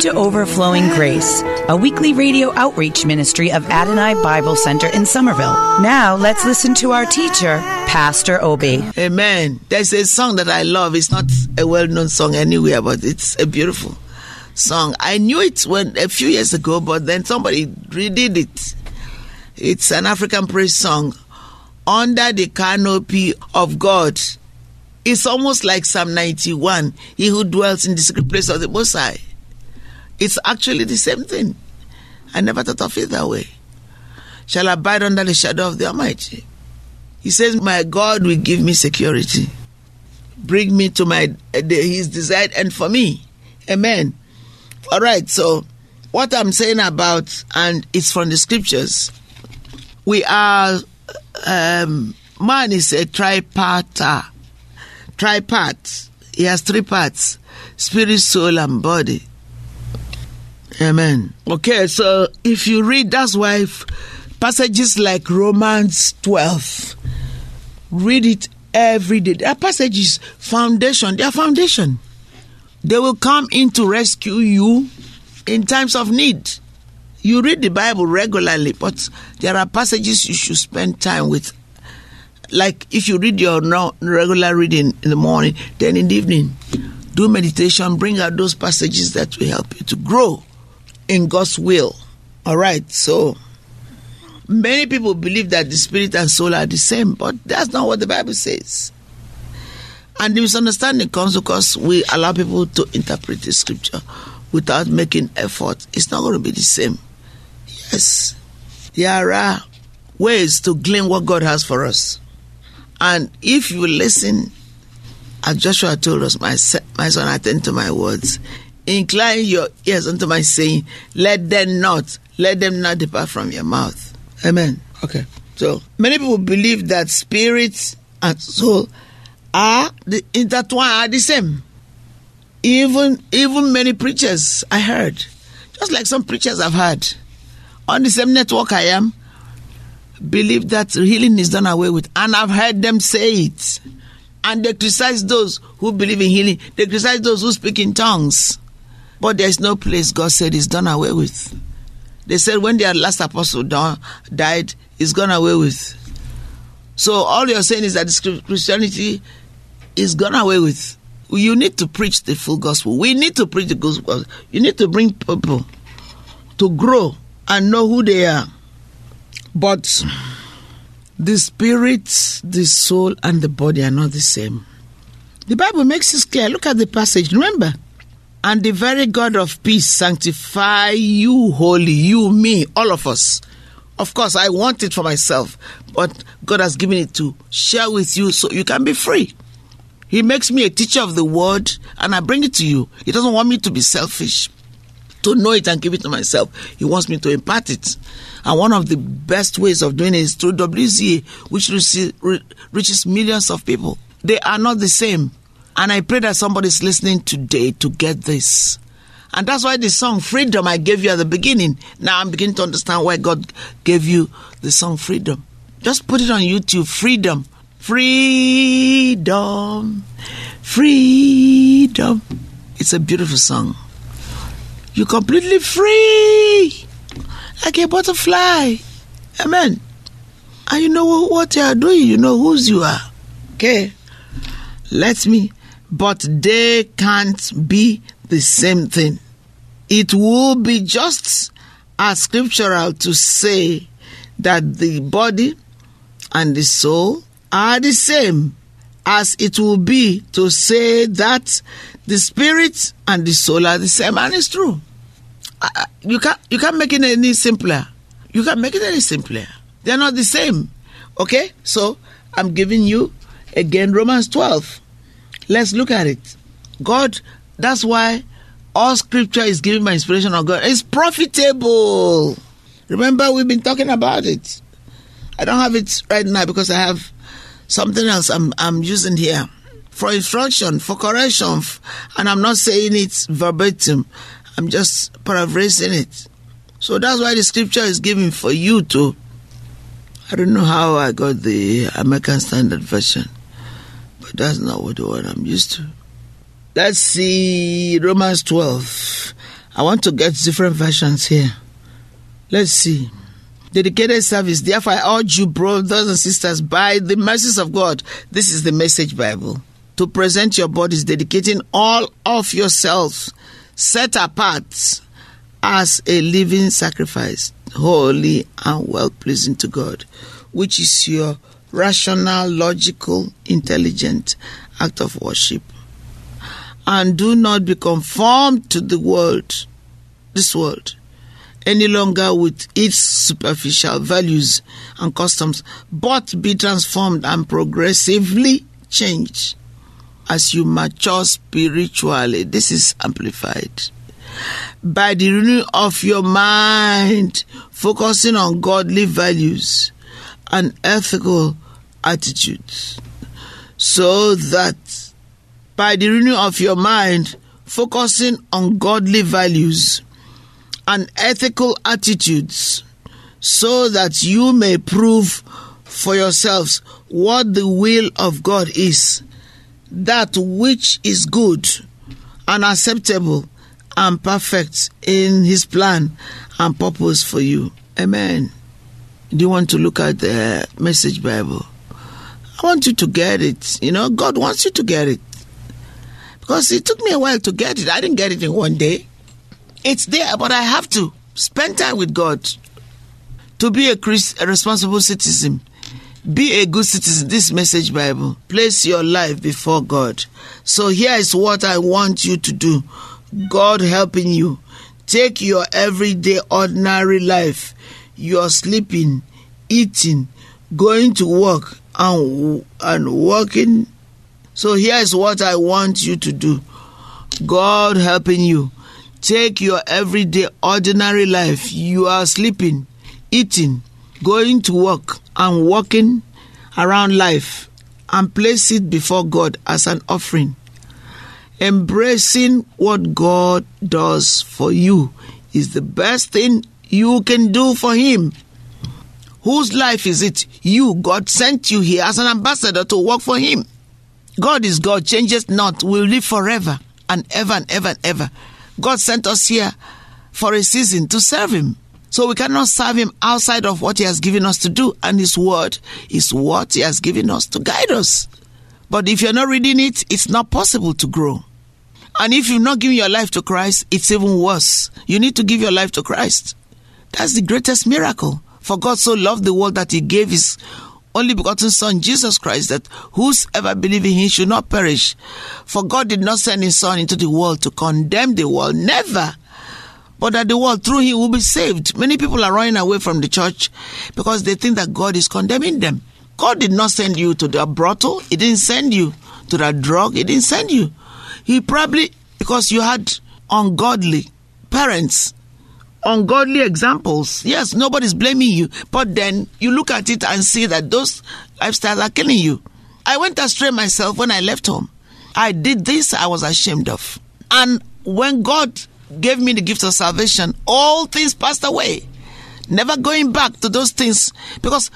to Overflowing Grace, a weekly radio outreach ministry of Adonai Bible Center in Somerville. Now let's listen to our teacher, Pastor Obi. Amen. There's a song that I love. It's not a well known song anywhere, but it's a beautiful song. I knew it when a few years ago, but then somebody redid it. It's an African praise song. Under the canopy of God. It's almost like Psalm 91. He who dwells in the secret place of the Most High. It's actually the same thing. I never thought of it that way. Shall abide under the shadow of the Almighty. He says, My God will give me security. Bring me to my his desired end for me. Amen. All right, so what I'm saying about, and it's from the scriptures, we are, um, man is a triparter. Tripart. He has three parts spirit, soul, and body. Amen. Okay, so if you read, that's why passages like Romans 12, read it every day. There are passages, foundation, they are foundation. They will come in to rescue you in times of need. You read the Bible regularly, but there are passages you should spend time with. Like if you read your regular reading in the morning, then in the evening, do meditation, bring out those passages that will help you to grow in God's will. All right, so many people believe that the spirit and soul are the same, but that's not what the Bible says. And the misunderstanding comes because we allow people to interpret the scripture without making effort. It's not going to be the same. Yes, there are ways to glean what God has for us. And if you listen, as Joshua told us, my, son, attend to my words. Incline your ears unto my saying, let them not, let them not depart from your mouth. Amen. Okay. So many people believe that spirit and soul are the intertwined, are the same. Even even many preachers I heard, just like some preachers I've heard, on the same network I am, believe that healing is done away with, and I've heard them say it. And they criticize those who believe in healing. They criticize those who speak in tongues. But there is no place God said is done away with. They said when their last apostle died, it's gone away with. So all you're saying is that Christianity is gone away with. You need to preach the full gospel. We need to preach the gospel. You need to bring people to grow and know who they are. But the spirit, the soul, and the body are not the same. The Bible makes it clear. Look at the passage. Remember, and the very God of peace sanctify you holy, you, me, all of us. Of course, I want it for myself, but God has given it to share with you so you can be free. He makes me a teacher of the word and I bring it to you. He doesn't want me to be selfish, to know it and give it to myself. He wants me to impart it. And one of the best ways of doing it is through WCA, which reaches millions of people. They are not the same. And I pray that somebody's listening today to get this. And that's why the song Freedom I gave you at the beginning. Now I'm beginning to understand why God gave you the song Freedom. Just put it on YouTube Freedom. Freedom. Freedom. It's a beautiful song. You're completely free. Like a butterfly. Amen. And you know what you are doing. You know whose you are. Okay. Let me but they can't be the same thing. It will be just as scriptural to say that the body and the soul are the same as it will be to say that The spirit and the soul are the same, and it's true. You can't you can't make it any simpler. You can't make it any simpler. They're not the same. Okay? So I'm giving you again Romans 12. Let's look at it. God, that's why all scripture is given by inspiration of God. It's profitable. Remember, we've been talking about it. I don't have it right now because I have something else I'm, I'm using here for instruction, for correction, and I'm not saying it verbatim. I'm just paraphrasing it. So that's why the scripture is given for you to. I don't know how I got the American Standard Version, that's not what the one I'm used to. Let's see Romans 12. I want to get different versions here. Let's see. Dedicated service. Therefore, I urge you, brothers and sisters, by the mercies of God, this is the Message Bible, to present your bodies, dedicating all of yourselves, set apart as a living sacrifice, holy and well pleasing to God, which is your rational, logical, intelligent act of worship. And do not be conformed to the world, this world, any longer with its superficial values and customs, but be transformed and progressively changed as you mature spiritually. This is amplified. By the renewing of your mind, focusing on godly values and ethical attitudes, so that by the renewing of your mind, focusing on godly values and ethical attitudes, so that you may prove for yourselves what the will of God is, that which is good and acceptable and perfect in His plan and purpose for you. Amen. Do you want to look at the Message Bible? I want you to get it. You know, God wants you to get it. Because it took me a while to get it. I didn't get it in one day. It's there, but I have to spend time with God to be a, Christ, a responsible citizen. Be a good citizen. This message Bible. Place your life before God. So here is what I want you to do. God helping you. Take your everyday ordinary life. You're sleeping, eating, going to work, and and working. So here is what I want you to do. God helping you. Take your everyday ordinary life. You are sleeping, eating, going to work, and walking around life and place it before God as an offering. Embracing what God does for you is the best thing you can do for Him. Whose life is it? You. God sent you here as an ambassador to work for Him. God is God, changes not, will live forever and ever and ever and ever. God sent us here for a season to serve Him. So we cannot serve Him outside of what He has given us to do, and His Word is what He has given us to guide us. But if you're not reading it, it's not possible to grow. And if you've not given your life to Christ, it's even worse. You need to give your life to Christ. That's the greatest miracle. For God so loved the world that He gave His only begotten Son, Jesus Christ, that whosoever believe in Him should not perish. For God did not send His Son into the world to condemn the world, never. But that the world through Him will be saved. Many people are running away from the church because they think that God is condemning them. God did not send you to the brothel. He didn't send you to that drug. He didn't send you. He probably, because you had ungodly parents, ungodly examples. Yes, nobody's blaming you, but then you look at it and see that those lifestyles are killing you. I went astray myself when I left home. I did this I was ashamed of. And when God gave me the gift of salvation, all things passed away. Never going back to those things because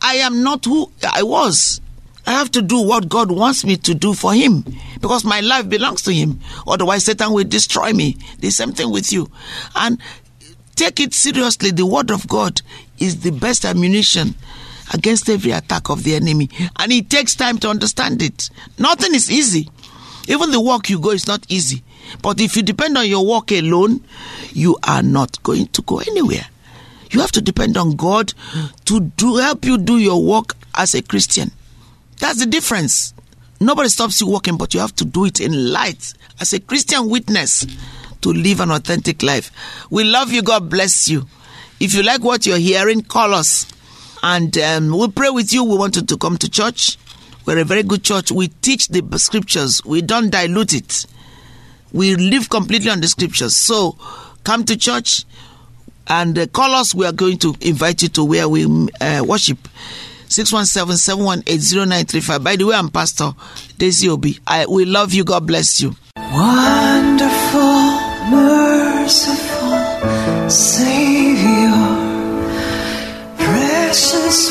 I am not who I was. I have to do what God wants me to do for Him because my life belongs to Him. Otherwise, Satan will destroy me. The same thing with you. And take it seriously. The Word of God is the best ammunition against every attack of the enemy. And it takes time to understand it. Nothing is easy. Even the walk you go is not easy. But if you depend on your walk alone, you are not going to go anywhere. You have to depend on God to do help you do your work as a Christian. That's the difference. Nobody stops you walking, but you have to do it in light as a Christian witness to live an authentic life. We love you. God bless you. If you like what you're hearing, call us and um, we'll pray with you. We want you to come to church. We're a very good church. We teach the scriptures, we don't dilute it. We live completely on the scriptures. So come to church and uh, call us. We are going to invite you to where we uh, worship. 617-718-0935. By the way, I'm Pastor Daisy Obi. I, we love you. God bless you. Wonderful, Savior, precious